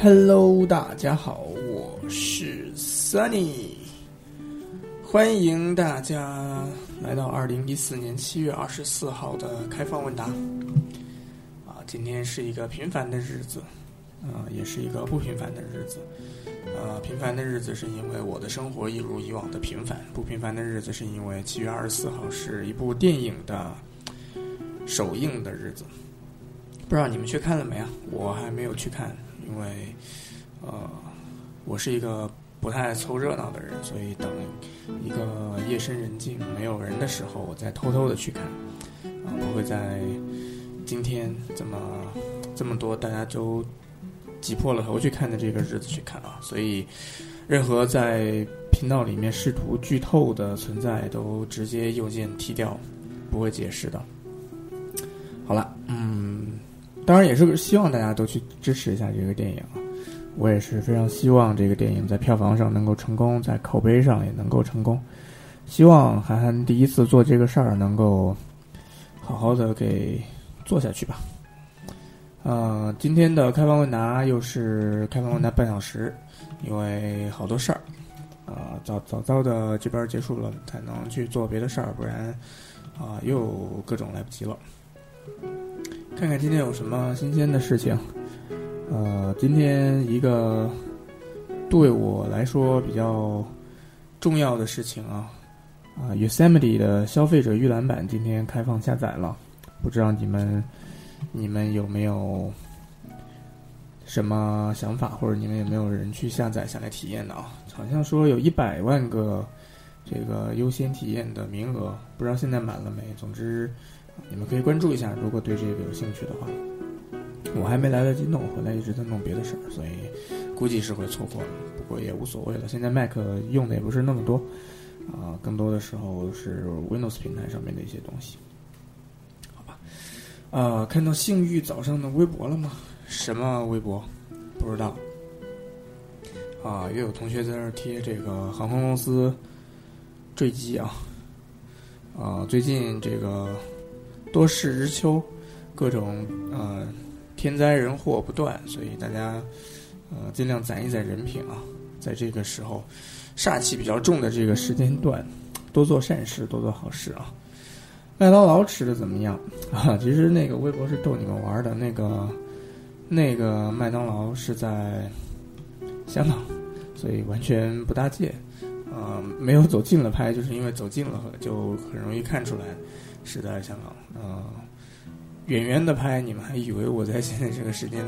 Hello，大家好，我是 Sunny，欢迎大家来到二零一四年七月二十四号的开放问答。啊，今天是一个平凡的日子，啊，也是一个不平凡的日子。呃，平凡的日子是因为我的生活一如以往的平凡，不平凡的日子是因为七月二十四号是一部电影的首映的日子。不知道你们去看了没啊？我还没有去看，因为呃，我是一个不太爱凑热闹的人，所以等一个夜深人静、没有人的时候，我再偷偷的去看，啊，不会在今天这么这么多大家都挤破了头去看的这个日子去看啊。所以，任何在频道里面试图剧透的存在，都直接右键踢掉，不会解释的。好了，嗯。当然也是希望大家都去支持一下这个电影！我也是非常希望这个电影在票房上能够成功，在口碑上也能够成功。希望韩寒第一次做这个事儿能够好好的给做下去吧。呃，今天的开放问答又是开放问答半小时，因为好多事儿啊，早早早的这边结束了才能去做别的事儿，不然啊又各种来不及了。看看今天有什么新鲜的事情。呃，今天一个对我来说比较重要的事情啊，啊，Yosemite 的消费者预览版今天开放下载了，不知道你们你们有没有什么想法，或者你们有没有人去下载下来体验的啊？好像说有一百万个这个优先体验的名额，不知道现在满了没。总之。你们可以关注一下，如果对这个有兴趣的话。我还没来得及弄，回来一直在弄别的事儿，所以估计是会错过了。不过也无所谓了，现在 Mac 用的也不是那么多，啊，更多的时候是 Windows 平台上面的一些东西。好吧，啊，看到幸运早上的微博了吗？什么微博？不知道。啊，又有同学在那儿贴这个航空公司坠机啊，啊，最近这个。多事之秋，各种呃天灾人祸不断，所以大家呃尽量攒一攒人品啊，在这个时候煞气比较重的这个时间段，多做善事，多做好事啊。麦当劳吃的怎么样啊？其实那个微博是逗你们玩的，那个那个麦当劳是在香港，所以完全不搭界啊。没有走近了拍，就是因为走近了就很容易看出来。是在香港，呃，远远的拍，你们还以为我在现在这个时间，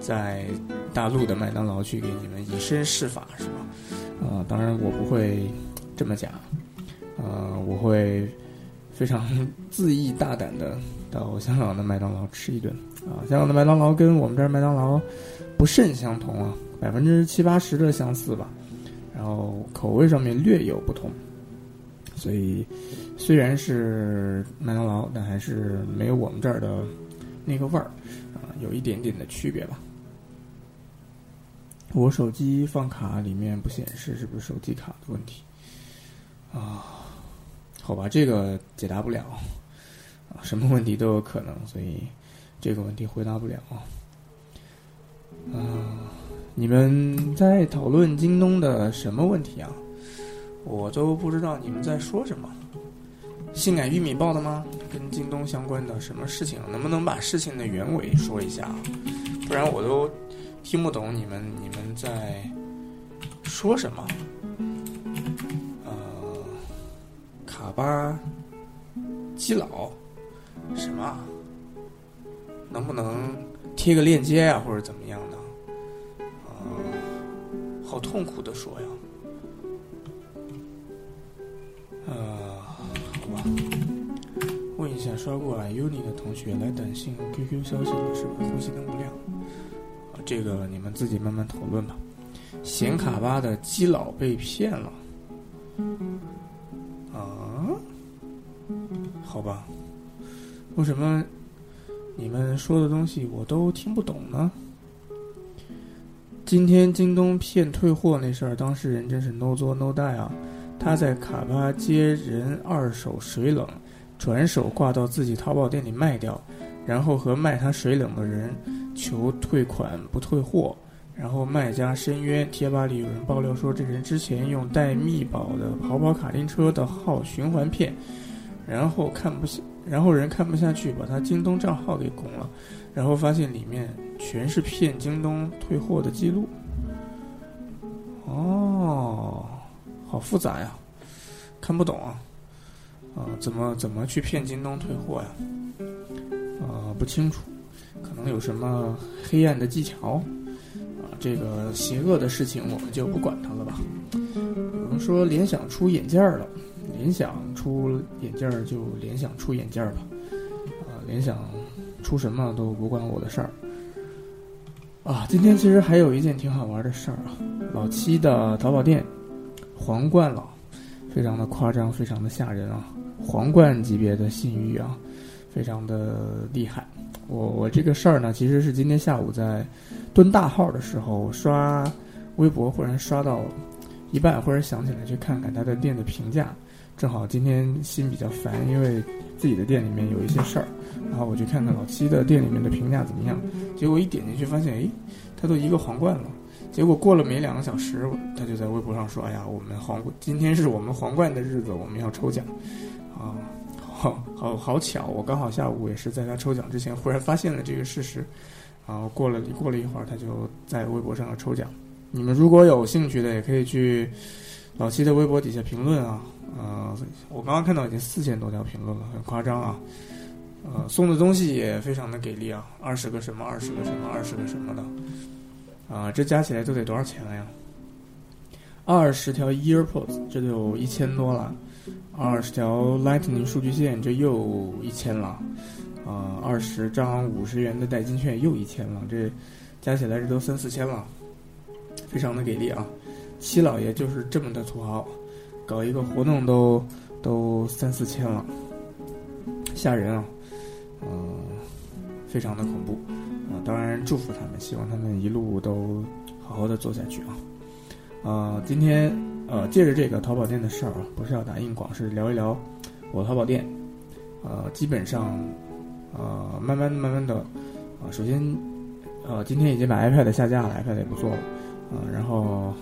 在大陆的麦当劳去给你们以身试法是吧？啊，当然我不会这么讲，呃，我会非常 恣意大胆的到香港的麦当劳吃一顿啊。香港的麦当劳跟我们这儿麦当劳不甚相同啊，百分之七八十的相似吧，然后口味上面略有不同，所以。虽然是麦当劳，但还是没有我们这儿的那个味儿，啊，有一点点的区别吧。我手机放卡里面不显示，是不是手机卡的问题？啊，好吧，这个解答不了，啊，什么问题都有可能，所以这个问题回答不了。啊，你们在讨论京东的什么问题啊？我都不知道你们在说什么。性感玉米报的吗？跟京东相关的什么事情？能不能把事情的原委说一下？不然我都听不懂你们你们在说什么。呃，卡巴基佬什么？能不能贴个链接啊，或者怎么样的？啊，好痛苦的说呀。问一下刷过来 uni 的同学，来短信 QQ 消息的是不是呼吸灯不亮？这个你们自己慢慢讨论吧。显卡吧的基佬被骗了。啊？好吧。为什么你们说的东西我都听不懂呢？今天京东骗退货那事儿，当事人真是 no 作 no die 啊！他在卡巴接人二手水冷。转手挂到自己淘宝店里卖掉，然后和卖他水冷的人求退款不退货，然后卖家申冤，贴吧里有人爆料说这人之前用带密保的跑跑卡丁车的号循环骗，然后看不下，然后人看不下去，把他京东账号给拱了，然后发现里面全是骗京东退货的记录。哦，好复杂呀，看不懂啊，啊，怎么怎么去骗京东退货呀？啊，不清楚，可能有什么黑暗的技巧啊。这个邪恶的事情我们就不管它了吧。有人说联想出眼镜了，联想出眼镜就联想出眼镜吧。啊，联想出什么都不关我的事儿。啊，今天其实还有一件挺好玩的事儿啊，老七的淘宝店皇冠了，非常的夸张，非常的吓人啊，皇冠级别的信誉啊，非常的厉害。我我这个事儿呢，其实是今天下午在。蹲大号的时候刷微博，忽然刷到一半，忽然想起来去看看他的店的评价。正好今天心比较烦，因为自己的店里面有一些事儿，然后我去看看老七的店里面的评价怎么样。结果一点进去发现，哎，他都一个皇冠了。结果过了没两个小时，他就在微博上说：“哎呀，我们皇冠今天是我们皇冠的日子，我们要抽奖。”啊，好好好巧，我刚好下午也是在他抽奖之前，忽然发现了这个事实。然后过了过了一会儿，他就在微博上要抽奖。你们如果有兴趣的，也可以去老七的微博底下评论啊。呃，我刚刚看到已经四千多条评论了，很夸张啊。呃，送的东西也非常的给力啊，二十个什么，二十个什么，二十个什么的。啊，这加起来都得多少钱了呀？二十条 EarPods，这就有一千多了。二十条 Lightning 数据线，这又一千了。啊，二十张五十元的代金券又一千了，这加起来这都三四千了，非常的给力啊！七老爷就是这么的土豪，搞一个活动都都三四千了，吓人啊！嗯，非常的恐怖！当然祝福他们，希望他们一路都好好的做下去啊！啊，今天呃借着这个淘宝店的事儿啊，不是要打硬广，是聊一聊我淘宝店，呃，基本上。呃，慢慢慢慢的，啊，首先，呃，今天已经把 iPad 下架了，iPad 也不做了，啊，然后，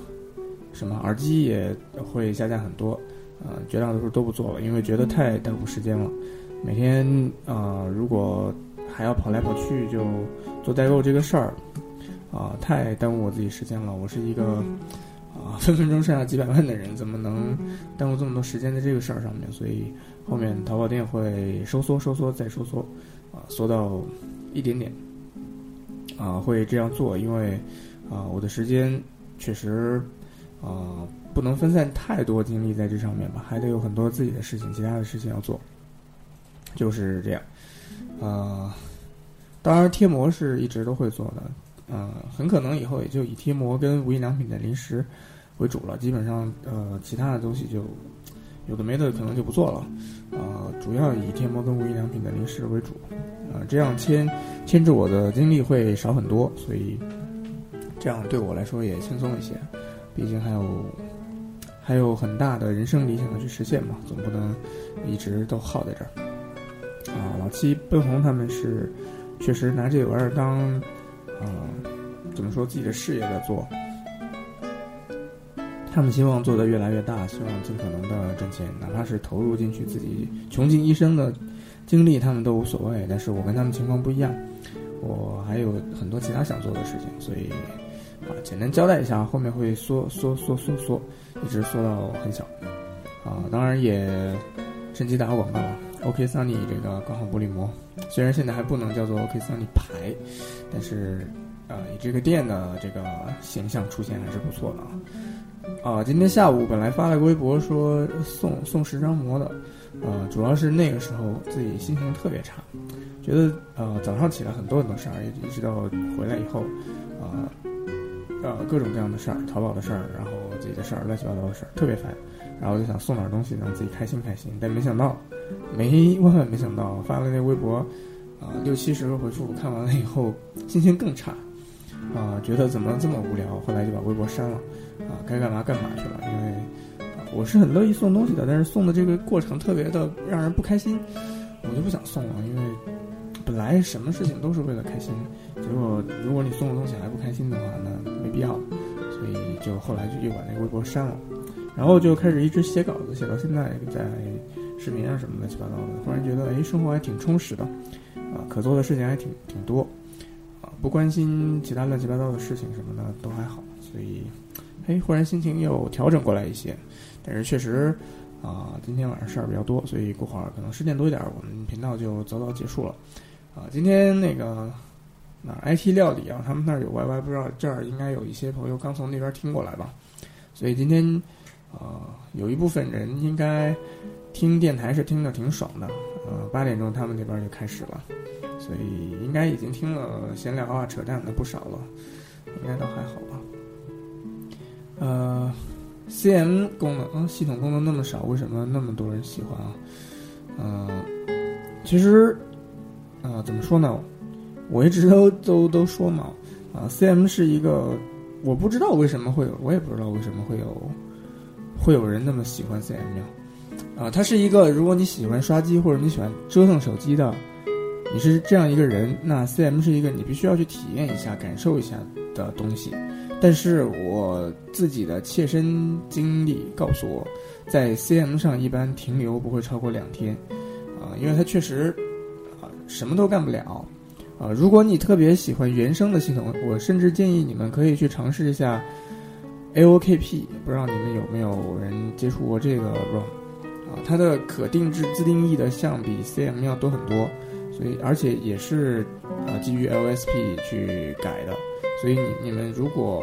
什么耳机也会下架很多，啊，绝大多数都不做了，因为觉得太耽误时间了。每天啊，如果还要跑来跑去就做代购这个事儿，啊，太耽误我自己时间了。我是一个啊，分分钟剩下几百万的人，怎么能耽误这么多时间在这个事儿上面？所以后面淘宝店会收缩、收缩再收缩。啊，缩到一点点，啊，会这样做，因为啊，我的时间确实啊，不能分散太多精力在这上面吧，还得有很多自己的事情，其他的事情要做，就是这样。啊，当然贴膜是一直都会做的，呃，很可能以后也就以贴膜跟无印良品的零食为主了，基本上呃，其他的东西就有的没的可能就不做了。呃，主要以贴膜跟无印良品的零食为主，啊，这样牵牵制我的精力会少很多，所以这样对我来说也轻松一些。毕竟还有还有很大的人生理想要去实现嘛，总不能一直都耗在这儿。啊，老七、奔红他们是确实拿这玩意儿当，啊，怎么说自己的事业在做。他们希望做的越来越大，希望尽可能的挣钱，哪怕是投入进去自己穷尽一生的精力，他们都无所谓。但是我跟他们情况不一样，我还有很多其他想做的事情，所以啊，简单交代一下，后面会缩缩缩缩缩，一直缩到很小。啊，当然也趁机打个广告了，OK Sunny 这个钢化玻璃膜，虽然现在还不能叫做 OK Sunny 牌，但是啊，以这个店的这个形象出现还是不错的啊。啊，今天下午本来发了个微博说送送十张膜的，啊，主要是那个时候自己心情特别差，觉得呃早上起来很多很多事儿，一直到回来以后，啊，呃各种各样的事儿，淘宝的事儿，然后自己的事儿，乱七八糟的事儿，特别烦，然后就想送点东西让自己开心开心，但没想到，没万万没想到发了那微博，啊六七十个回复，看完了以后心情更差，啊觉得怎么这么无聊，后来就把微博删了。啊，该干嘛干嘛去了，因为我是很乐意送东西的，但是送的这个过程特别的让人不开心，我就不想送了，因为本来什么事情都是为了开心，结果如果你送的东西还不开心的话，那没必要，所以就后来就又把那个微博删了，然后就开始一直写稿子，写到现在在视频啊什么乱七八糟的，忽然觉得哎，生活还挺充实的，啊，可做的事情还挺挺多，啊，不关心其他乱七八糟的事情什么的都还好，所以，哎，忽然心情又调整过来一些，但是确实。啊，今天晚上事儿比较多，所以过会儿可能十点多一点，我们频道就早早结束了。啊，今天那个哪 IT 料理啊，他们那儿有 YY，不知道这儿应该有一些朋友刚从那边听过来吧。所以今天啊，有一部分人应该听电台是听的挺爽的。呃，八点钟他们那边就开始了，所以应该已经听了闲聊啊、扯淡的不少了，应该都还好吧。呃。C M 功能啊，系统功能那么少，为什么那么多人喜欢啊？嗯，其实啊，怎么说呢？我一直都都都说嘛，啊，C M 是一个，我不知道为什么会有，我也不知道为什么会有，会有人那么喜欢 C M 呀？啊，它是一个，如果你喜欢刷机或者你喜欢折腾手机的，你是这样一个人，那 C M 是一个你必须要去体验一下、感受一下的东西。但是我自己的切身经历告诉我，在 CM 上一般停留不会超过两天，啊，因为它确实啊什么都干不了，啊，如果你特别喜欢原生的系统，我甚至建议你们可以去尝试一下 AOKP，不知道你们有没有人接触过这个 ROM，啊，它的可定制自定义的项比 CM 要多很多，所以而且也是啊基于 LSP 去改的。所以你你们如果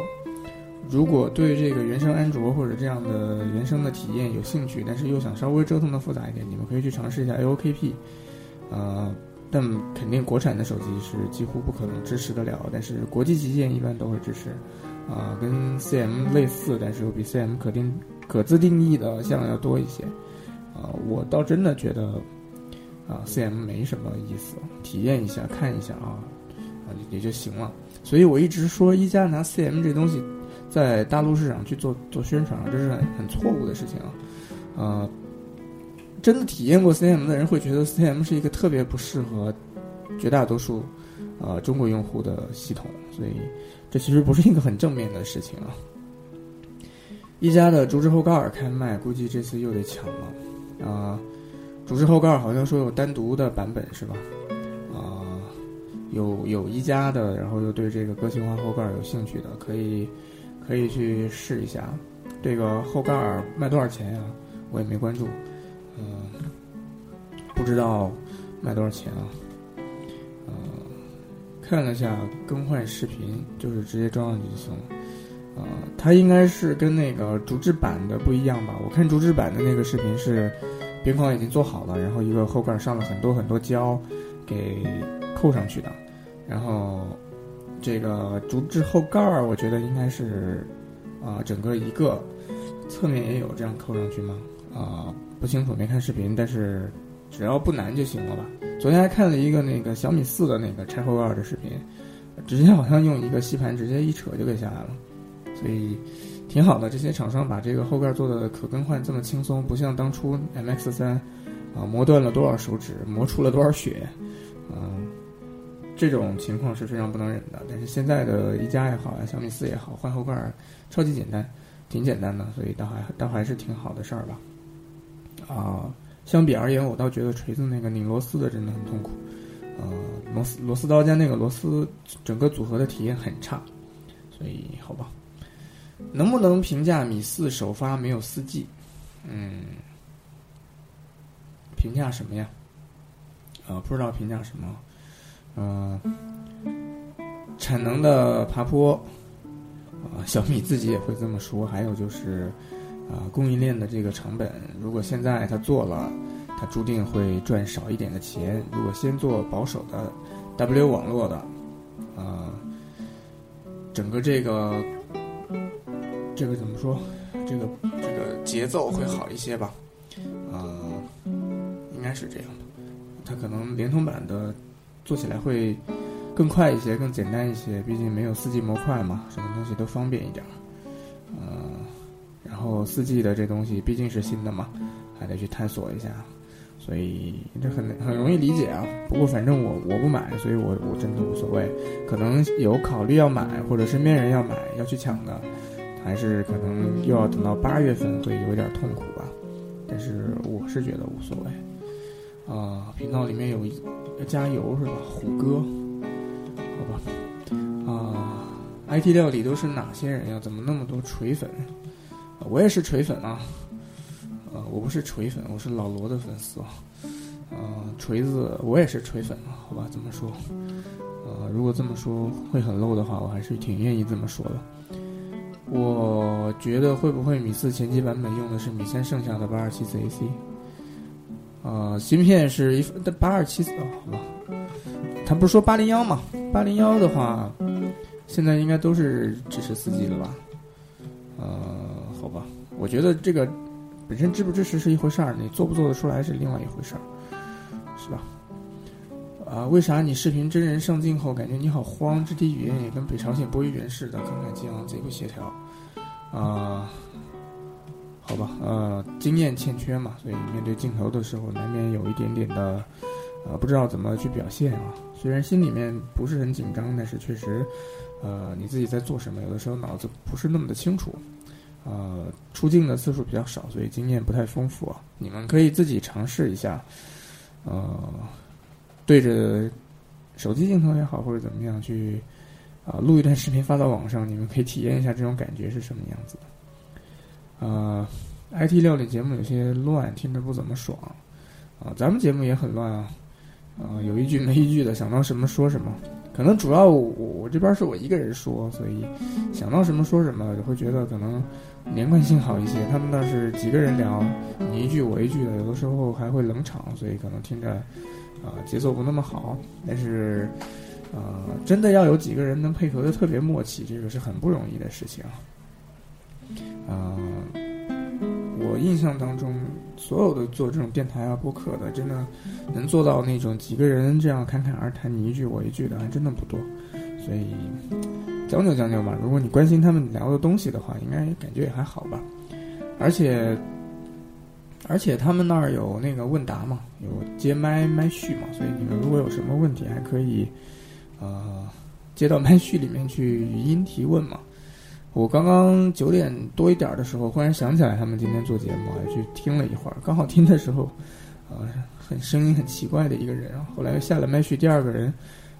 如果对这个原生安卓或者这样的原生的体验有兴趣，但是又想稍微折腾的复杂一点，你们可以去尝试一下 AOKP，呃，但肯定国产的手机是几乎不可能支持得了，但是国际旗舰一般都会支持，啊，跟 CM 类似，但是又比 CM 可定可自定义的项要多一些，啊，我倒真的觉得啊 CM 没什么意思，体验一下看一下啊，啊也就行了。所以我一直说，一加拿 CM 这东西，在大陆市场去做做宣传，这是很很错误的事情啊。呃，真的体验过 CM 的人会觉得 CM 是一个特别不适合绝大多数呃中国用户的系统，所以这其实不是一个很正面的事情啊。一加的竹制后盖开卖，估计这次又得抢了啊。竹制后盖好像说有单独的版本是吧？啊有有一加的，然后又对这个个性化后盖有兴趣的，可以可以去试一下。这个后盖卖多少钱呀？我也没关注，嗯，不知道卖多少钱啊。看了下更换视频，就是直接装上去就行了。呃，它应该是跟那个竹制版的不一样吧？我看竹制版的那个视频是边框已经做好了，然后一个后盖上了很多很多胶，给。扣上去的，然后这个竹制后盖儿，我觉得应该是啊，整个一个侧面也有这样扣上去吗？啊，不清楚，没看视频，但是只要不难就行了吧。昨天还看了一个那个小米四的那个拆后盖的视频，直接好像用一个吸盘直接一扯就给下来了，所以挺好的。这些厂商把这个后盖做的可更换这么轻松，不像当初 MX 三啊磨断了多少手指，磨出了多少血，嗯。这种情况是非常不能忍的，但是现在的一加也好啊，小米四也好，换后盖超级简单，挺简单的，所以倒还倒还是挺好的事儿吧。啊，相比而言，我倒觉得锤子那个拧螺丝的真的很痛苦，呃，螺丝螺丝刀加那个螺丝整个组合的体验很差，所以好吧。能不能评价米四首发没有四 G？嗯，评价什么呀？啊，不知道评价什么。嗯，产能的爬坡，啊，小米自己也会这么说。还有就是，啊，供应链的这个成本，如果现在他做了，他注定会赚少一点的钱。如果先做保守的 W 网络的，啊，整个这个这个怎么说？这个这个节奏会好一些吧？啊，应该是这样的。它可能联通版的。做起来会更快一些，更简单一些，毕竟没有四 G 模块嘛，什么东西都方便一点。嗯，然后四 G 的这东西毕竟是新的嘛，还得去探索一下。所以这很很容易理解啊。不过反正我我不买，所以我我真的无所谓。可能有考虑要买或者身边人要买要去抢的，还是可能又要等到八月份会有点痛苦吧。但是我是觉得无所谓。啊，频道里面有一加油是吧？虎哥，好吧。啊，IT 料理都是哪些人呀？怎么那么多锤粉？我也是锤粉啊。呃，我不是锤粉，我是老罗的粉丝。呃，锤子，我也是锤粉啊，好吧，这么说。呃，如果这么说会很 low 的话，我还是挺愿意这么说的。我觉得会不会米四前期版本用的是米三剩下的八二七 ZAC？呃，芯片是一八二七四，好吧。他不是说八零幺吗？八零幺的话，现在应该都是支持四 G 了吧？呃，好吧，我觉得这个。本身支不支持是一回事儿，你做不做得出来是另外一回事儿，是吧？啊，为啥你视频真人上镜后感觉你好慌？肢体语言也跟北朝鲜播音员似的，慷慨激昂，贼不协调。啊，好吧，呃，经验欠缺嘛，所以面对镜头的时候难免有一点点的，呃，不知道怎么去表现啊。虽然心里面不是很紧张，但是确实，呃，你自己在做什么，有的时候脑子不是那么的清楚。呃，出镜的次数比较少，所以经验不太丰富啊。你们可以自己尝试一下，呃，对着手机镜头也好，或者怎么样去啊录一段视频发到网上，你们可以体验一下这种感觉是什么样子的。呃，IT 料理节目有些乱，听着不怎么爽啊。咱们节目也很乱啊，啊，有一句没一句的，想到什么说什么。可能主要我我这边是我一个人说，所以想到什么说什么，就会觉得可能连贯性好一些。他们那是几个人聊，你一句我一句的，有的时候还会冷场，所以可能听着啊节奏不那么好。但是啊，真的要有几个人能配合的特别默契，这个是很不容易的事情啊。我印象当中，所有的做这种电台啊、播客的，真的能做到那种几个人这样侃侃而谈，你一句我一句的，还真的不多。所以将就将就吧。如果你关心他们聊的东西的话，应该感觉也还好吧。而且而且他们那儿有那个问答嘛，有接麦麦序嘛，所以你们如果有什么问题，还可以呃接到麦序里面去语音提问嘛。我刚刚九点多一点的时候，忽然想起来他们今天做节目，还去听了一会儿。刚好听的时候，呃，很声音很奇怪的一个人。后来下了麦序，第二个人，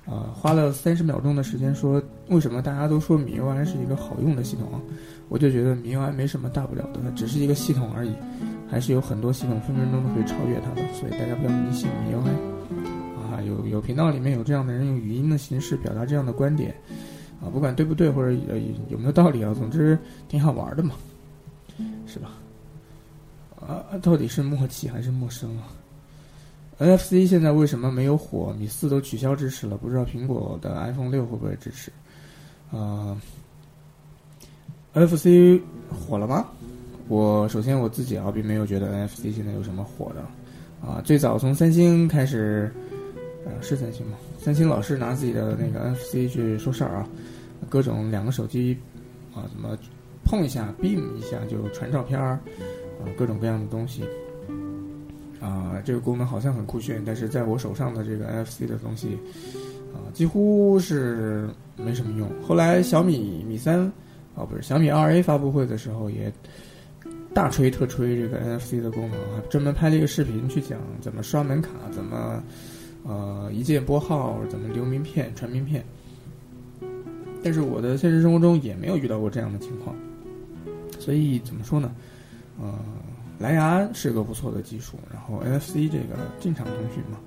啊，花了三十秒钟的时间说，为什么大家都说米 UI 是一个好用的系统啊？我就觉得米 UI 没什么大不了的，它只是一个系统而已，还是有很多系统分分钟都可以超越它的。所以大家不要迷信米 UI。啊，有有频道里面有这样的人用语音的形式表达这样的观点。啊，不管对不对或者呃有没有道理啊，总之挺好玩的嘛，是吧？啊，到底是默契还是陌生啊？NFC 现在为什么没有火？米四都取消支持了，不知道苹果的 iPhone 六会不会支持？啊，NFC 火了吗？我首先我自己啊，并没有觉得 NFC 现在有什么火的啊。最早从三星开始，呃，是三星吗？三星老是拿自己的那个 NFC 去说事儿啊，各种两个手机啊，怎么碰一下、beam 一下就传照片儿啊，各种各样的东西啊，这个功能好像很酷炫，但是在我手上的这个 NFC 的东西啊，几乎是没什么用。后来小米米三啊，不是小米二 A 发布会的时候也大吹特吹这个 NFC 的功能，还专门拍了一个视频去讲怎么刷门卡，怎么。呃，一键拨号怎么留名片、传名片？但是我的现实生活中也没有遇到过这样的情况，所以怎么说呢？呃，蓝牙是个不错的技术，然后 NFC 这个进场通讯嘛，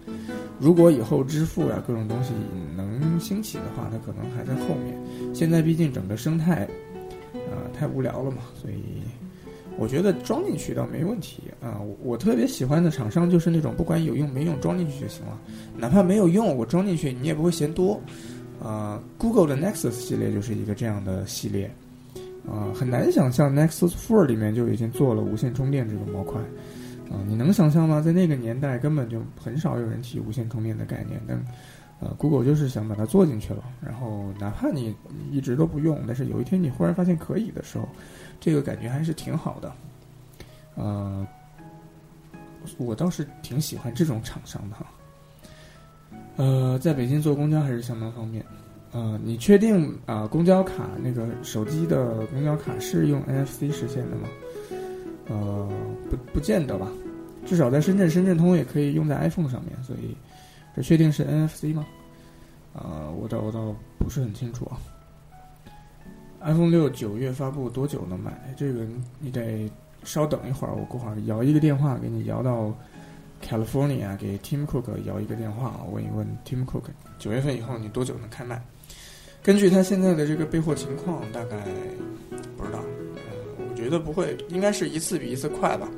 如果以后支付呀各种东西能兴起的话，它可能还在后面。现在毕竟整个生态，呃，太无聊了嘛，所以。我觉得装进去倒没问题啊！我我特别喜欢的厂商就是那种不管有用没用装进去就行了，哪怕没有用我装进去你也不会嫌多。啊，Google 的 Nexus 系列就是一个这样的系列，啊，很难想象 Nexus Four 里面就已经做了无线充电这个模块，啊，你能想象吗？在那个年代根本就很少有人提无线充电的概念，但呃，Google 就是想把它做进去了，然后哪怕你一直都不用，但是有一天你忽然发现可以的时候。这个感觉还是挺好的，呃，我倒是挺喜欢这种厂商的哈。呃，在北京坐公交还是相当方便。呃，你确定啊？公交卡那个手机的公交卡是用 NFC 实现的吗？呃，不，不见得吧。至少在深圳，深圳通也可以用在 iPhone 上面，所以这确定是 NFC 吗？啊，我倒我倒不是很清楚啊。iPhone 六九月发布，多久能买？这个你得稍等一会儿，我过会儿摇一个电话给你摇到 California，给 Tim Cook 摇一个电话啊，问一问 Tim Cook，九月份以后你多久能开卖？根据他现在的这个备货情况，大概不知道，嗯，我觉得不会，应该是一次比一次快吧。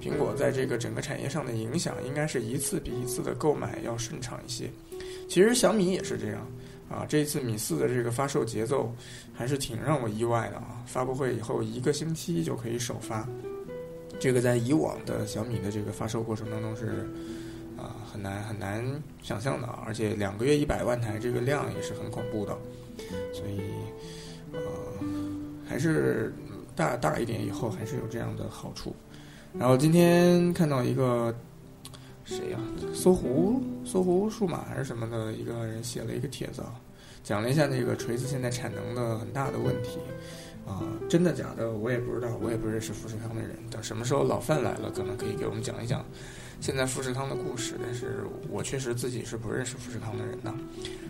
苹果在这个整个产业上的影响，应该是一次比一次的购买要顺畅一些。其实小米也是这样啊，这一次米四的这个发售节奏还是挺让我意外的啊。发布会以后一个星期就可以首发，这个在以往的小米的这个发售过程当中是很难很难想象的，而且两个月一百万台这个量也是很恐怖的。所以，呃，还是大大一点以后还是有这样的好处。然后今天看到一个谁呀？搜狐搜狐数码还是什么的一个人写了一个帖子，啊，讲了一下那个锤子现在产能的很大的问题。啊，真的假的我也不知道，我也不认识富士康的人。等什么时候老范来了，可能可以给我们讲一讲现在富士康的故事。但是我确实自己是不认识富士康的人的。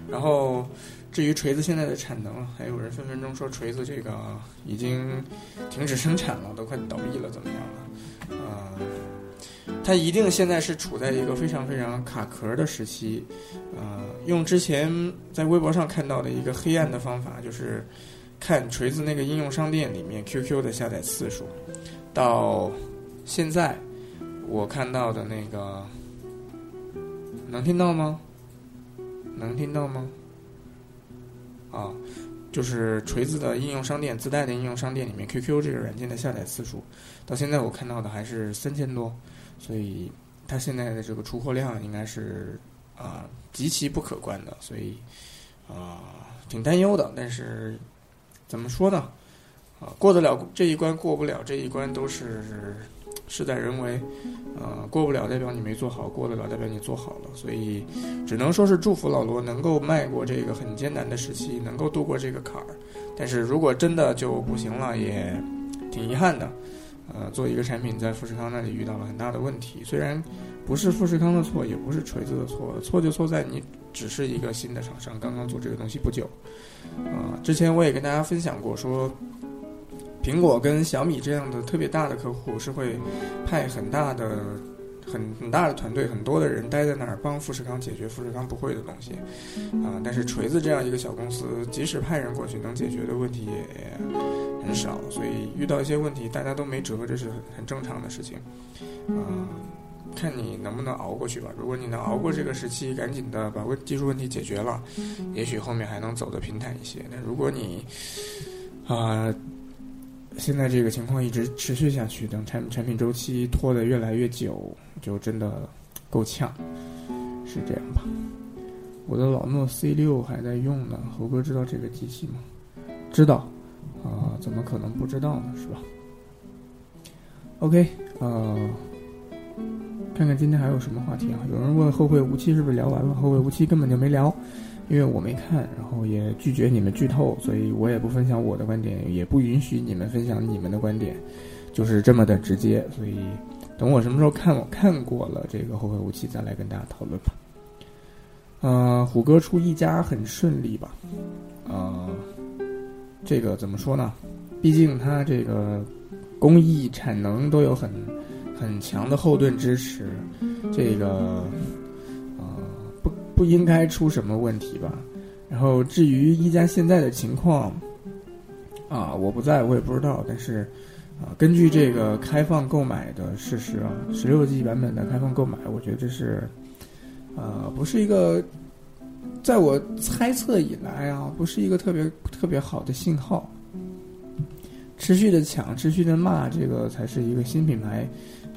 然后。至于锤子现在的产能，还有人分分钟说锤子这个已经停止生产了，都快倒闭了，怎么样了？啊，它一定现在是处在一个非常非常卡壳的时期。啊，用之前在微博上看到的一个黑暗的方法，就是看锤子那个应用商店里面 QQ 的下载次数，到现在我看到的那个，能听到吗？能听到吗？啊，就是锤子的应用商店自带的应用商店里面，QQ 这个软件的下载次数，到现在我看到的还是三千多，所以它现在的这个出货量应该是啊极其不可观的，所以啊挺担忧的。但是怎么说呢？啊，过得了这一关，过不了这一关，都是。事在人为，呃，过不了代表你没做好，过得了代表你做好了，所以只能说是祝福老罗能够迈过这个很艰难的时期，能够度过这个坎儿。但是如果真的就不行了，也挺遗憾的。呃，做一个产品在富士康那里遇到了很大的问题，虽然不是富士康的错，也不是锤子的错，错就错在你只是一个新的厂商，刚刚做这个东西不久。啊，之前我也跟大家分享过说。苹果跟小米这样的特别大的客户是会派很大的、很很大的团队，很多的人待在那儿帮富士康解决富士康不会的东西啊。但是锤子这样一个小公司，即使派人过去，能解决的问题也很少。所以遇到一些问题，大家都没辙，这是很正常的事情啊。看你能不能熬过去吧。如果你能熬过这个时期，赶紧的把问技术问题解决了，也许后面还能走得平坦一些。但如果你啊。现在这个情况一直持续下去，等产产品周期拖得越来越久，就真的够呛，是这样吧？我的老诺 C 六还在用呢，猴哥知道这个机器吗？知道，啊，怎么可能不知道呢？是吧？OK，呃，看看今天还有什么话题啊？有人问后会无期是不是聊完了？后会无期根本就没聊。因为我没看，然后也拒绝你们剧透，所以我也不分享我的观点，也不允许你们分享你们的观点，就是这么的直接。所以等我什么时候看我看过了这个《后会无期》，再来跟大家讨论吧。呃，虎哥出一家很顺利吧？呃，这个怎么说呢？毕竟他这个工艺产能都有很很强的后盾支持，这个。不应该出什么问题吧？然后至于一加现在的情况，啊，我不在，我也不知道。但是，啊，根据这个开放购买的事实啊，十六 G 版本的开放购买，我觉得这是，呃，不是一个，在我猜测以来啊，不是一个特别特别好的信号。持续的抢，持续的骂，这个才是一个新品牌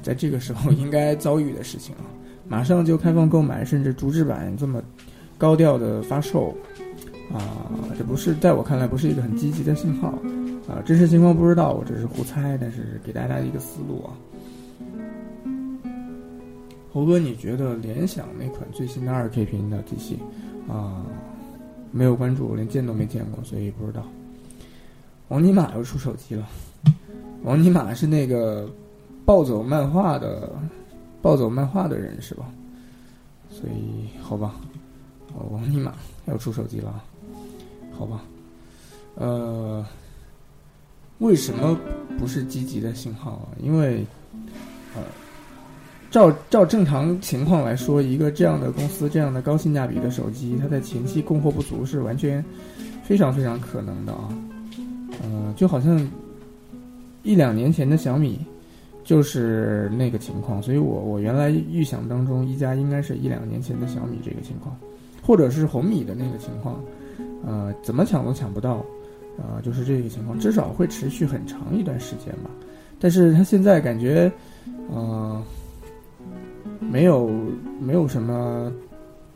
在这个时候应该遭遇的事情啊。马上就开放购买，甚至逐字版这么高调的发售，啊，这不是在我看来不是一个很积极的信号，啊，真实情况不知道，我只是胡猜，但是给大家一个思路啊。猴哥，你觉得联想那款最新的二 K 屏的机器啊，没有关注，连见都没见过，所以不知道。王尼玛又出手机了，王尼玛是那个暴走漫画的暴走漫画的人是吧？所以好吧，哦，王尼玛要出手机了，好吧，呃。为什么不是积极的信号啊？因为，呃，照照正常情况来说，一个这样的公司，这样的高性价比的手机，它在前期供货不足是完全非常非常可能的啊。嗯，就好像一两年前的小米就是那个情况，所以我我原来预想当中，一加应该是一两年前的小米这个情况，或者是红米的那个情况，呃，怎么抢都抢不到。啊，就是这个情况，至少会持续很长一段时间吧。但是他现在感觉，呃，没有没有什么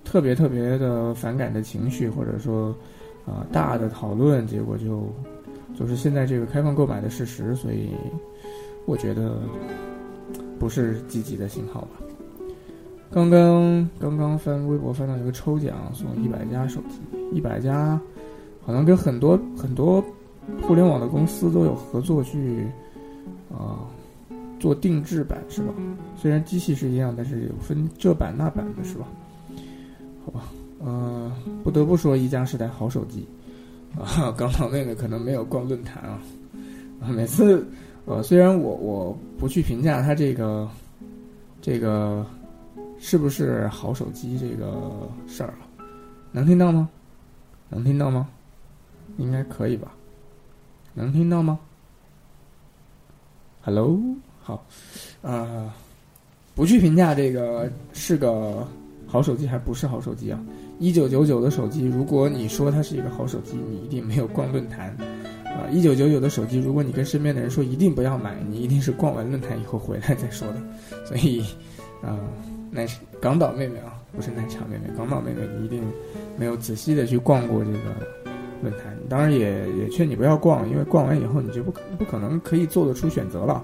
特别特别的反感的情绪，或者说啊大的讨论，结果就就是现在这个开放购买的事实，所以我觉得不是积极的信号吧。刚刚刚刚翻微博翻到一个抽奖，送一百家手机，一百家。好像跟很多很多互联网的公司都有合作去啊做定制版是吧？虽然机器是一样，但是有分这版那版的是吧？好吧，呃，不得不说，一加是台好手机啊。刚好妹妹可能没有逛论坛啊，啊，每次呃，虽然我我不去评价它这个这个是不是好手机这个事儿了，能听到吗？能听到吗？应该可以吧？能听到吗？Hello，好，啊，不去评价这个是个好手机还不是好手机啊？一九九九的手机，如果你说它是一个好手机，你一定没有逛论坛啊！一九九九的手机，如果你跟身边的人说一定不要买，你一定是逛完论坛以后回来再说的。所以，啊，那是港岛妹妹啊，不是奶茶妹妹，港岛妹妹，你一定没有仔细的去逛过这个。论坛，当然也也劝你不要逛，因为逛完以后你就不可不可能可以做得出选择了，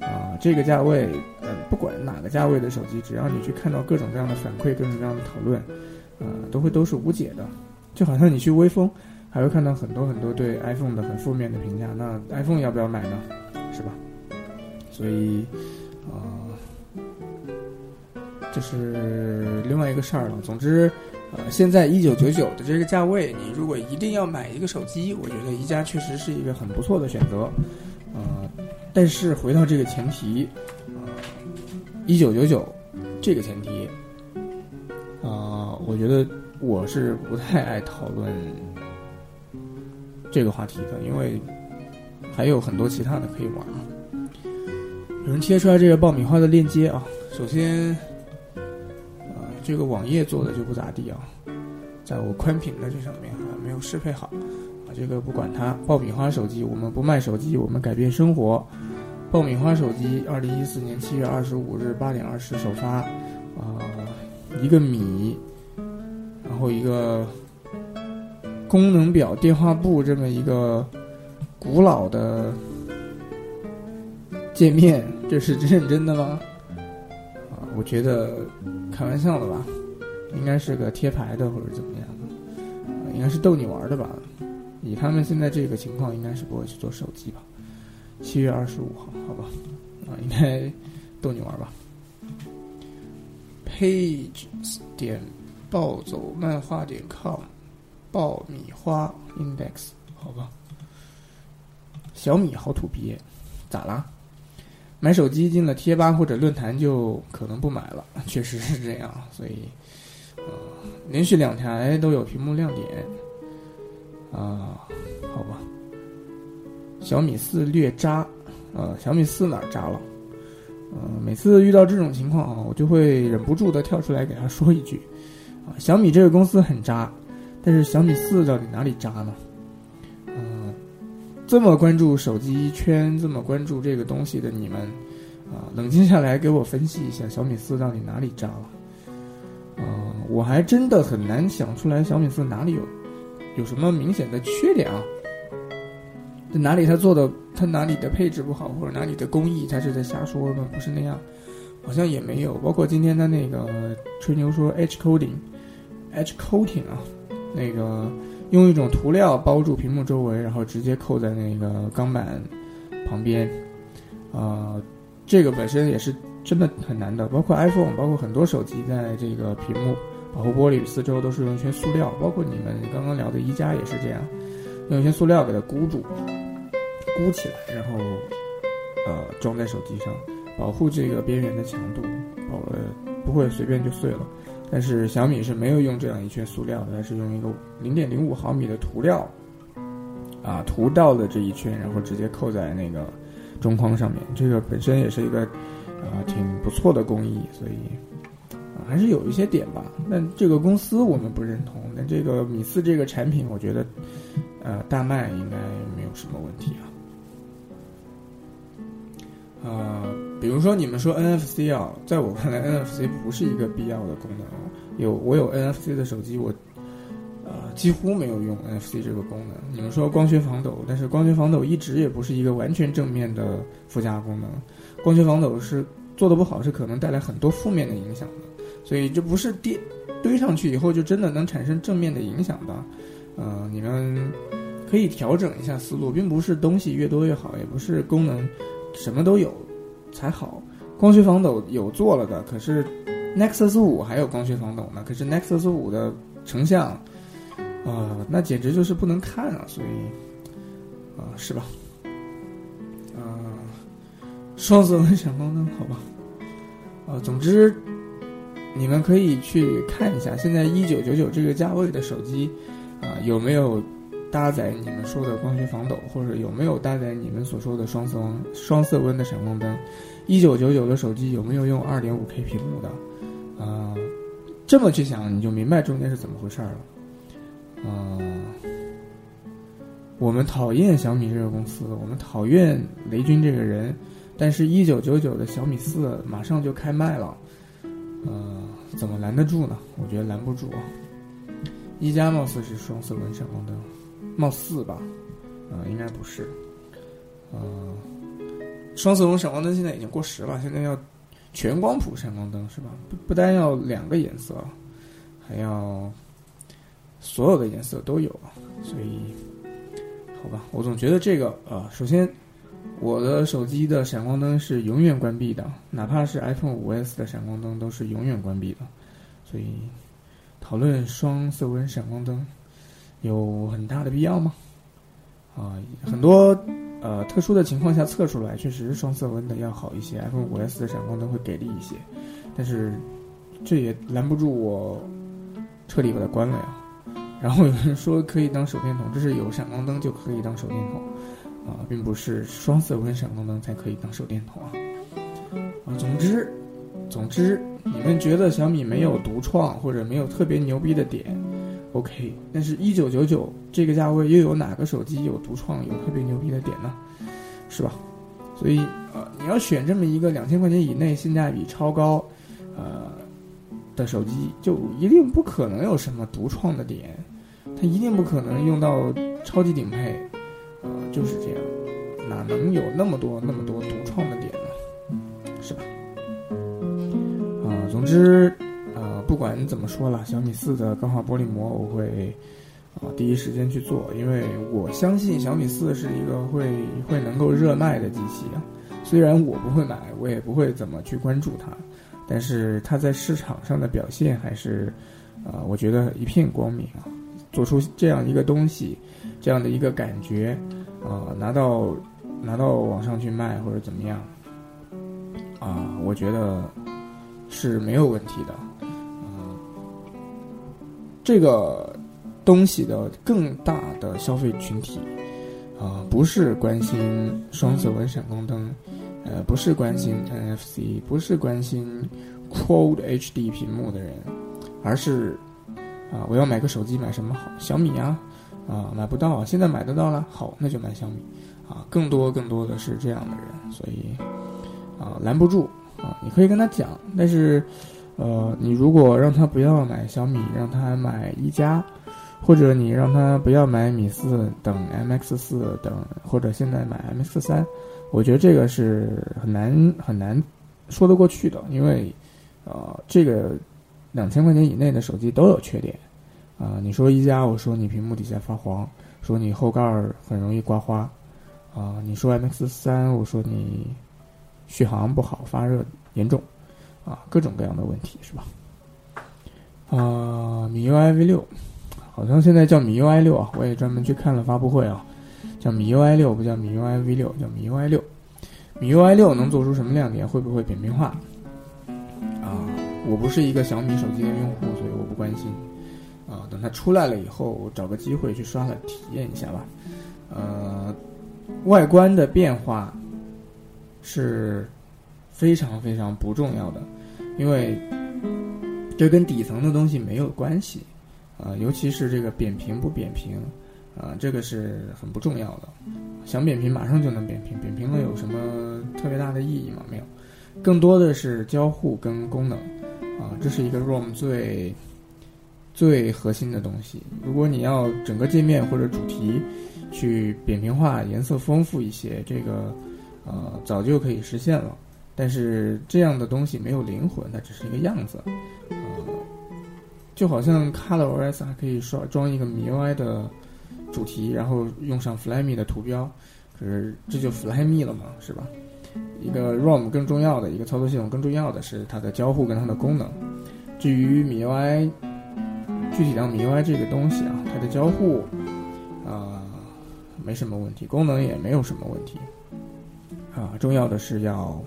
啊，这个价位，嗯，不管哪个价位的手机，只要你去看到各种各样的反馈，各种各样的讨论，啊，都会都是无解的。就好像你去微风，还会看到很多很多对 iPhone 的很负面的评价，那 iPhone 要不要买呢？是吧？所以，啊，这是另外一个事儿了。总之。呃，现在一九九九的这个价位，你如果一定要买一个手机，我觉得宜家确实是一个很不错的选择。呃，但是回到这个前提，呃，一九九九这个前提，啊，我觉得我是不太爱讨论这个话题的，因为还有很多其他的可以玩啊。有人贴出来这个爆米花的链接啊，首先。这个网页做的就不咋地啊，在我宽屏的这上面还没有适配好啊。这个不管它，爆米花手机，我们不卖手机，我们改变生活。爆米花手机，二零一四年七月二十五日八点二十首发啊，一个米，然后一个功能表电话簿这么一个古老的界面，这是认真的吗？啊，我觉得。开玩笑的吧，应该是个贴牌的或者怎么样的，应该是逗你玩的吧。以他们现在这个情况，应该是不会去做手机吧。七月二十五号，好吧，啊，应该逗你玩吧。pages 点暴走漫画点 com，爆米花 index，好吧。小米好土鳖，咋啦？买手机进了贴吧或者论坛就可能不买了，确实是这样，所以，呃，连续两台都有屏幕亮点，啊，好吧。小米四略渣，呃，小米四哪渣了？嗯，每次遇到这种情况啊，我就会忍不住的跳出来给他说一句，啊，小米这个公司很渣，但是小米四到底哪里渣呢？这么关注手机圈，这么关注这个东西的你们，啊，冷静下来给我分析一下小米四到底哪里渣了？啊，我还真的很难想出来小米四哪里有有什么明显的缺点啊？哪里它做的它哪里的配置不好，或者哪里的工艺它是在瞎说吗？不是那样，好像也没有。包括今天他那个吹牛说 Edge Coating，Edge Coating 啊，那个用一种涂料包住屏幕周围，然后直接扣在那个钢板旁边，啊，这个本身也是真的很难的。包括 iPhone，包括很多手机在这个屏幕保护玻璃四周都是用一些塑料，包括你们刚刚聊的宜家也是这样，用一些塑料给它箍住，箍起来，然后呃装在手机上。保护这个边缘的强度，保呃不会随便就碎了。但是小米是没有用这样一圈塑料的，它是用一个零点零五毫米的涂料，啊涂到了这一圈，然后直接扣在那个中框上面。这个本身也是一个啊挺不错的工艺，所以还是有一些点吧。但这个公司我们不认同。但这个米四这个产品，我觉得呃大卖应该没有什么问题啊。啊。比如说，你们说 NFC 啊，在我看来，NFC 不是一个必要的功能。有我有 NFC 的手机，我呃几乎没有用 NFC 这个功能。你们说光学防抖，但是光学防抖一直也不是一个完全正面的附加功能。光学防抖是做的不好，是可能带来很多负面的影响的。所以这不是叠堆上去以后就真的能产生正面的影响的。呃，你们可以调整一下思路，并不是东西越多越好，也不是功能什么都有。才好，光学防抖有做了的，可是 Nexus 五还有光学防抖呢。可是 Nexus 五的成像，啊，那简直就是不能看啊！所以，啊，是吧？啊，双色温闪光灯，好吧？啊，总之，你们可以去看一下，现在一九九九这个价位的手机，啊，有没有？搭载你们说的光学防抖，或者有没有搭载你们所说的双色温双色温的闪光灯？一九九九的手机有没有用二点五 K 屏幕的？啊，这么去想你就明白中间是怎么回事了。啊，我们讨厌小米这个公司，我们讨厌雷军这个人，但是一九九九的小米四马上就开卖了，呃，怎么拦得住呢？我觉得拦不住。一加貌似是双色温闪光灯。貌似吧，呃，应该不是，呃，双色温闪光灯现在已经过时了，现在要全光谱闪光灯是吧？不不单要两个颜色，还要所有的颜色都有，所以好吧，我总觉得这个啊，首先我的手机的闪光灯是永远关闭的，哪怕是 iPhone 五 S 的闪光灯都是永远关闭的，所以讨论双色温闪光灯。有很大的必要吗？啊，很多呃特殊的情况下测出来，确实双色温的要好一些，iPhone 五 S 的闪光灯会给力一些，但是这也拦不住我彻底把它关了呀。然后有人说可以当手电筒，这是有闪光灯就可以当手电筒啊，并不是双色温闪光灯才可以当手电筒啊。啊，总之，总之，你们觉得小米没有独创或者没有特别牛逼的点？OK，但是，一九九九这个价位又有哪个手机有独创、有特别牛逼的点呢？是吧？所以，呃，你要选这么一个两千块钱以内、性价比超高，呃的手机，就一定不可能有什么独创的点，它一定不可能用到超级顶配，呃，就是这样，哪能有那么多那么多独创的点呢？是吧？啊，总之。不管怎么说了，小米四的钢化玻璃膜我会啊第一时间去做，因为我相信小米四是一个会会能够热卖的机器啊。虽然我不会买，我也不会怎么去关注它，但是它在市场上的表现还是啊，我觉得一片光明啊。做出这样一个东西，这样的一个感觉啊，拿到拿到网上去卖或者怎么样啊，我觉得是没有问题的。这个东西的更大的消费群体，啊，不是关心双色温闪光灯，呃，不是关心 NFC，不是关心 Quad HD 屏幕的人，而是啊，我要买个手机，买什么好？小米啊，啊，买不到啊，现在买得到了，好，那就买小米，啊，更多更多的是这样的人，所以啊，拦不住啊，你可以跟他讲，但是。呃，你如果让他不要买小米，让他买一加，或者你让他不要买米四等 MX 四等，或者现在买 MX 三，我觉得这个是很难很难说得过去的，因为啊，这个两千块钱以内的手机都有缺点啊。你说一加，我说你屏幕底下发黄，说你后盖儿很容易刮花啊。你说 MX 三，我说你续航不好，发热严重啊，各种各样的问题是吧？啊，米 UI V 六，好像现在叫米 UI 六啊，我也专门去看了发布会啊，叫米 UI 六，不叫米 UI V 六，叫米 UI 六。MIUI 六能做出什么亮点？会不会扁平化？啊，我不是一个小米手机的用户，所以我不关心。啊，等它出来了以后，找个机会去刷了体验一下吧。呃，外观的变化是非常非常不重要的，因为这跟底层的东西没有关系。啊，尤其是这个扁平不扁平。啊，这个是很不重要的。想扁平马上就能扁平，扁平了有什么特别大的意义吗？没有，更多的是交互跟功能。啊，这是一个 ROM 最最核心的东西。如果你要整个界面或者主题去扁平化、颜色丰富一些，这个呃早就可以实现了。但是这样的东西没有灵魂，它只是一个样子。呃，就好像 ColorOS 还可以刷装一个 MIUI 的。主题，然后用上 Flyme 的图标，可是这就 Flyme 了嘛，是吧？一个 ROM 更重要的一个操作系统，更重要的是它的交互跟它的功能。至于 MIUI，具体到 MIUI 这个东西啊，它的交互啊没什么问题，功能也没有什么问题啊。重要的是要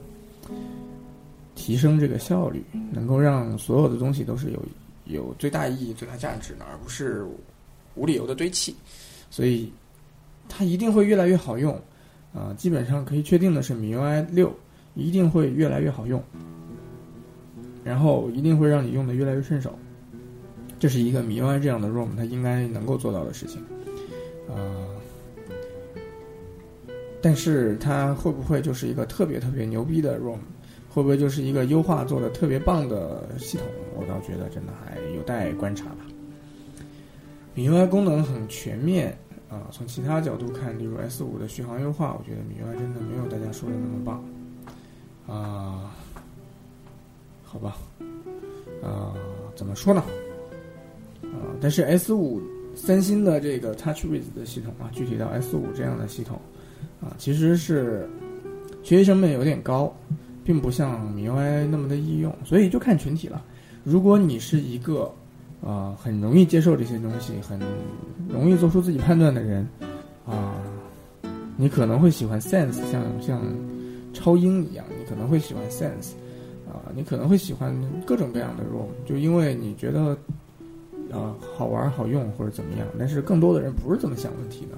提升这个效率，能够让所有的东西都是有有最大意义、最大价值的，而不是无理由的堆砌。所以，它一定会越来越好用，啊，基本上可以确定的是，MIUI 六一定会越来越好用，然后一定会让你用的越来越顺手，这是一个 MIUI 这样的 ROM 它应该能够做到的事情，啊，但是它会不会就是一个特别特别牛逼的 ROM，会不会就是一个优化做的特别棒的系统？我倒觉得真的还有待观察吧。MIUI 功能很全面啊，从其他角度看，例如 S 五的续航优化，我觉得 MIUI 真的没有大家说的那么棒啊。好吧，啊，怎么说呢？啊，但是 S 五三星的这个 TouchWiz 的系统啊，具体到 S 五这样的系统啊，其实是学习成本有点高，并不像 MIUI 那么的易用，所以就看群体了。如果你是一个啊，很容易接受这些东西，很容易做出自己判断的人，啊，你可能会喜欢 Sense，像像超英一样，你可能会喜欢 Sense，啊，你可能会喜欢各种各样的 ROM，就因为你觉得啊好玩好用或者怎么样。但是更多的人不是这么想问题的，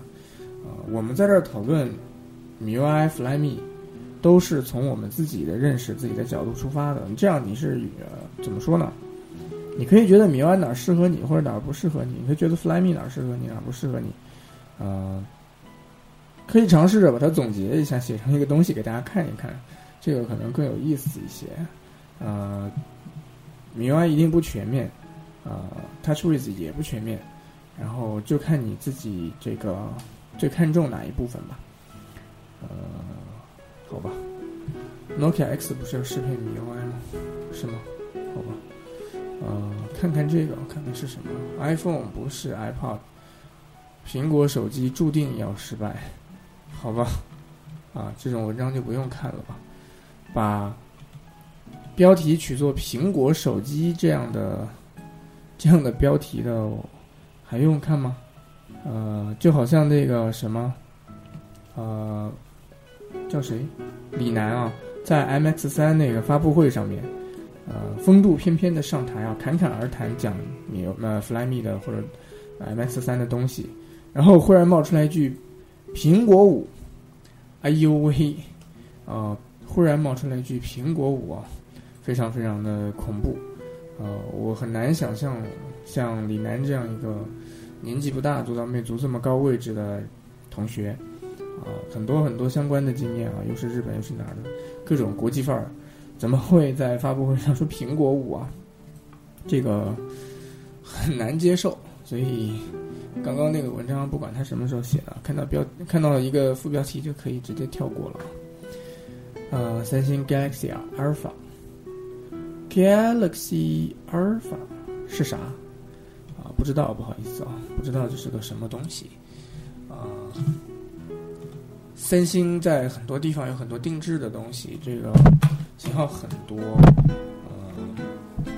啊，我们在这儿讨论 MIUI、Flyme，都是从我们自己的认识、自己的角度出发的。这样你是怎么说呢？你可以觉得米 UI 哪适合你，或者哪不适合你？你可以觉得 Flyme 哪适合你，哪不适合你？呃，可以尝试着把它总结一下，写成一个东西给大家看一看，这个可能更有意思一些。呃，米 UI 一定不全面，呃，TouchWiz 也不全面，然后就看你自己这个最看重哪一部分吧。呃，好吧，Nokia X 不是要适配米 UI 吗？是吗？好吧。呃，看看这个，看看是什么？iPhone 不是 iPod，苹果手机注定要失败，好吧？啊，这种文章就不用看了吧？把标题取作“苹果手机”这样的这样的标题的，还用看吗？呃，就好像那个什么，呃，叫谁？李楠啊，在 MX 三那个发布会上面。呃，风度翩翩的上台啊，侃侃而谈讲你呃 Flyme 的或者 MX 三的东西，然后忽然冒出来一句苹果五，哎呦喂，啊，忽然冒出来一句苹果五啊，非常非常的恐怖，呃，我很难想象像李楠这样一个年纪不大做到魅族这么高位置的同学，啊，很多很多相关的经验啊，又是日本又是哪儿的，各种国际范儿。怎么会在发布会上说苹果五啊？这个很难接受，所以刚刚那个文章不管他什么时候写的，看到标看到一个副标题就可以直接跳过了。呃，三星 Galaxy Alpha。Galaxy Alpha 是啥？啊，不知道，不好意思啊，不知道这是个什么东西。啊，三星在很多地方有很多定制的东西，这个型号很多，呃，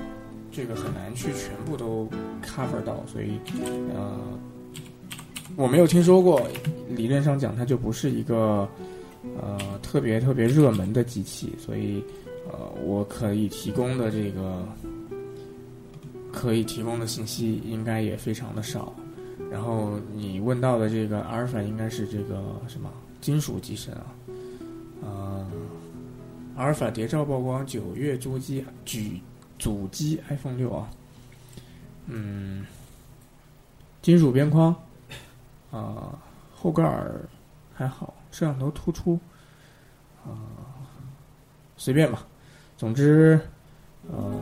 这个很难去全部都 cover 到，所以呃，我没有听说过。理论上讲，它就不是一个呃特别特别热门的机器，所以。呃，我可以提供的这个可以提供的信息应该也非常的少。然后你问到的这个阿尔法应该是这个什么金属机身啊？呃，阿尔法谍照曝光九月主机举主机 iPhone 六啊。嗯，金属边框啊，后盖儿还好，摄像头突出啊，随便吧。总之，呃，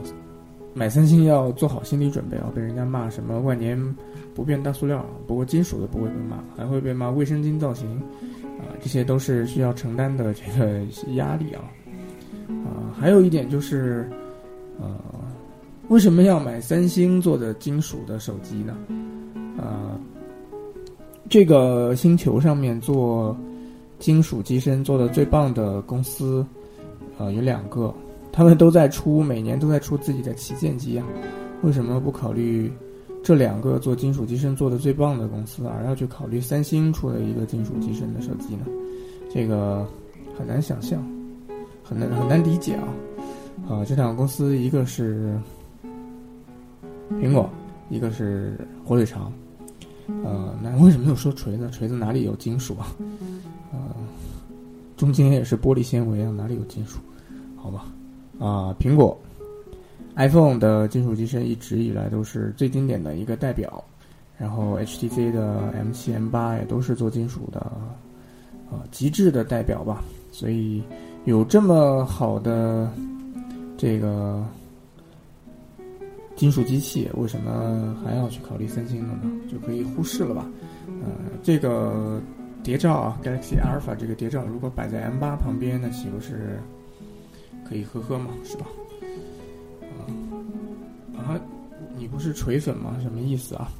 买三星要做好心理准备啊，被人家骂什么万年不变大塑料。不过金属的不会被骂，还会被骂卫生巾造型，这些都是需要承担的这个压力啊。啊，还有一点就是，呃，为什么要买三星做的金属的手机呢？啊，这个星球上面做金属机身做的最棒的公司，呃，有两个。他们都在出，每年都在出自己的旗舰机啊，为什么不考虑这两个做金属机身做的最棒的公司，而要去考虑三星出的一个金属机身的手机呢？这个很难想象，很难很难理解啊！啊，这两个公司一个是苹果，一个是火腿肠，呃，那为什么又说锤子？锤子哪里有金属啊？呃，中间也是玻璃纤维啊，哪里有金属？好吧。啊，苹果 iPhone 的金属机身一直以来都是最经典的一个代表，然后 HTC 的 M7、M8 也都是做金属的，啊，极致的代表吧。所以有这么好的这个金属机器，为什么还要去考虑三星的呢？就可以忽视了吧。呃，这个谍照啊，Galaxy Alpha 这个谍照如果摆在 M8 旁边，那岂不是？可以呵呵嘛，是吧？啊，你不是锤粉吗？什么意思啊？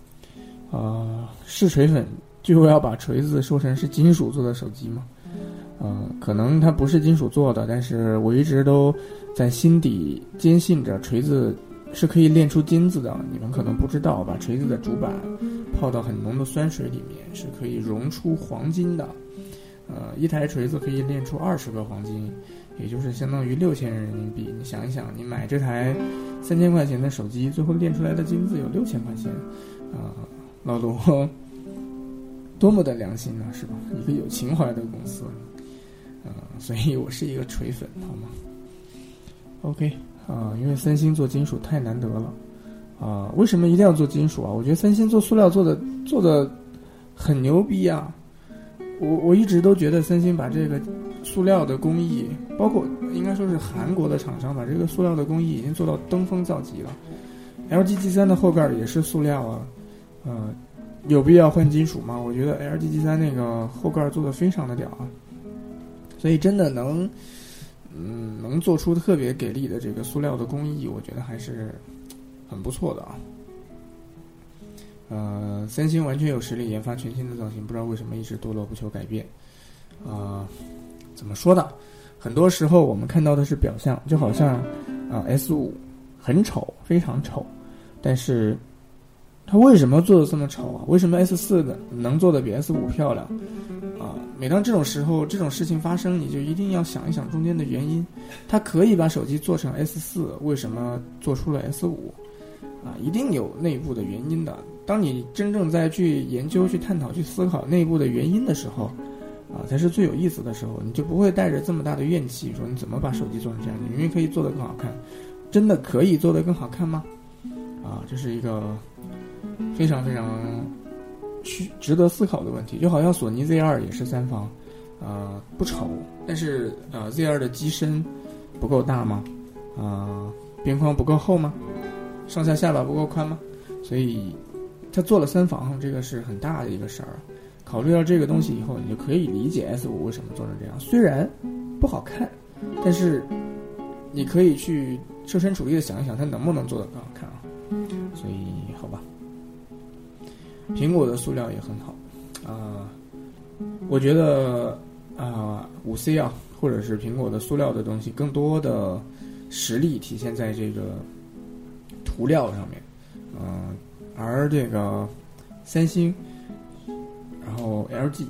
啊，是锤粉就要把锤子说成是金属做的手机吗？呃，可能它不是金属做的，但是我一直都在心底坚信着锤子是可以炼出金子的。你们可能不知道，把锤子的主板泡到很浓的酸水里面是可以溶出黄金的。呃，一台锤子可以炼出二十个黄金。也就是相当于六千人民币。你想一想，你买这台三千块钱的手机，最后炼出来的金子有六千块钱，啊，老罗多么的良心啊，是吧？一个有情怀的公司，啊，所以我是一个锤粉，好吗？OK，啊，因为三星做金属太难得了，啊，为什么一定要做金属啊？我觉得三星做塑料做的做的很牛逼啊！我我一直都觉得三星把这个。塑料的工艺，包括应该说是韩国的厂商把这个塑料的工艺已经做到登峰造极了。LG G 三的后盖也是塑料啊，呃，有必要换金属吗？我觉得 LG G 三那个后盖做的非常的屌啊，所以真的能，嗯，能做出特别给力的这个塑料的工艺，我觉得还是很不错的啊。呃，三星完全有实力研发全新的造型，不知道为什么一直堕落不求改变，啊。怎么说呢？很多时候我们看到的是表象，就好像啊，S 五很丑，非常丑，但是它为什么做的这么丑啊？为什么 S 四的能做的比 S 五漂亮？啊，每当这种时候，这种事情发生，你就一定要想一想中间的原因。它可以把手机做成 S 四，为什么做出了 S 五？啊，一定有内部的原因的。当你真正在去研究、去探讨、去思考内部的原因的时候。啊，才是最有意思的时候，你就不会带着这么大的怨气说你怎么把手机做成这样？你明明可以做得更好看，真的可以做得更好看吗？啊，这是一个非常非常需值得思考的问题。就好像索尼 Z 二也是三防，啊，不丑，但是呃 Z 二的机身不够大吗？啊，边框不够厚吗？上下下巴不够宽吗？所以他做了三防，这个是很大的一个事儿。考虑到这个东西以后，你就可以理解 S 五为什么做成这样。虽然不好看，但是你可以去设身处地的想一想，它能不能做得更好看啊？所以好吧，苹果的塑料也很好啊、我觉得啊五 C 啊，或者是苹果的塑料的东西，更多的实力体现在这个涂料上面，嗯、而这个三星，然后 LG，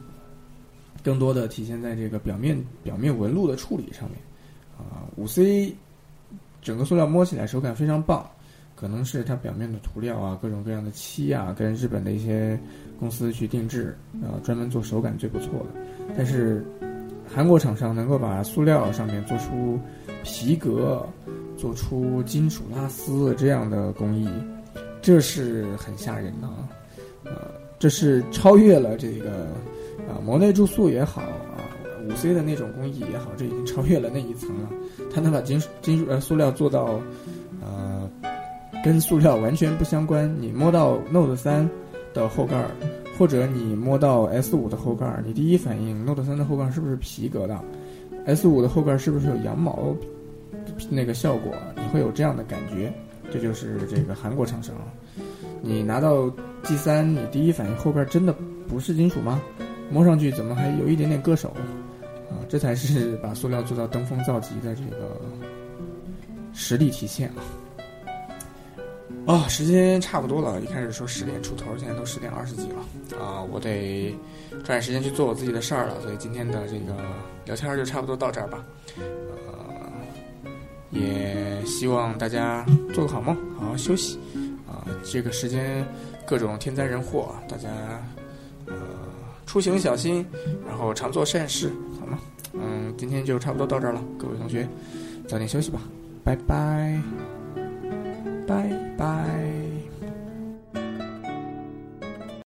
更多的体现在这个表面表面纹路的处理上面，啊、五 C 整个塑料摸起来手感非常棒，可能是它表面的涂料啊，各种各样的漆啊，跟日本的一些公司去定制，呃，专门做手感最不错的。但是韩国厂商能够把塑料上面做出皮革、做出金属拉丝这样的工艺，这是很吓人的啊！呃，这是超越了这个啊膜内注塑也好啊，五 C 的那种工艺也好，这已经超越了那一层了。它能把金属金属呃塑料做到呃跟塑料完全不相关，你摸到 Note 三的后盖儿，或者你摸到 S 五的后盖儿，你第一反应 Note 三的后盖儿是不是皮革的？S 五的后盖儿是不是有羊毛那个效果？你会有这样的感觉，这就是这个韩国厂商。你拿到 G 三，你第一反应后边真的不是金属吗？摸上去怎么还有一点点硌手？啊，这才是把塑料做到登峰造极的这个实力体现啊！啊、时间差不多了，一开始说十点出头，现在都十点二十几了啊！我得抓紧时间去做我自己的事儿了，所以今天的这个聊天儿就差不多到这儿吧。呃，也希望大家做个好梦，好好休息！这个时间各种天灾人祸，大家呃出行小心，然后常做善事，好吗？嗯，今天就差不多到这儿了，各位同学早点休息吧，拜拜，拜拜。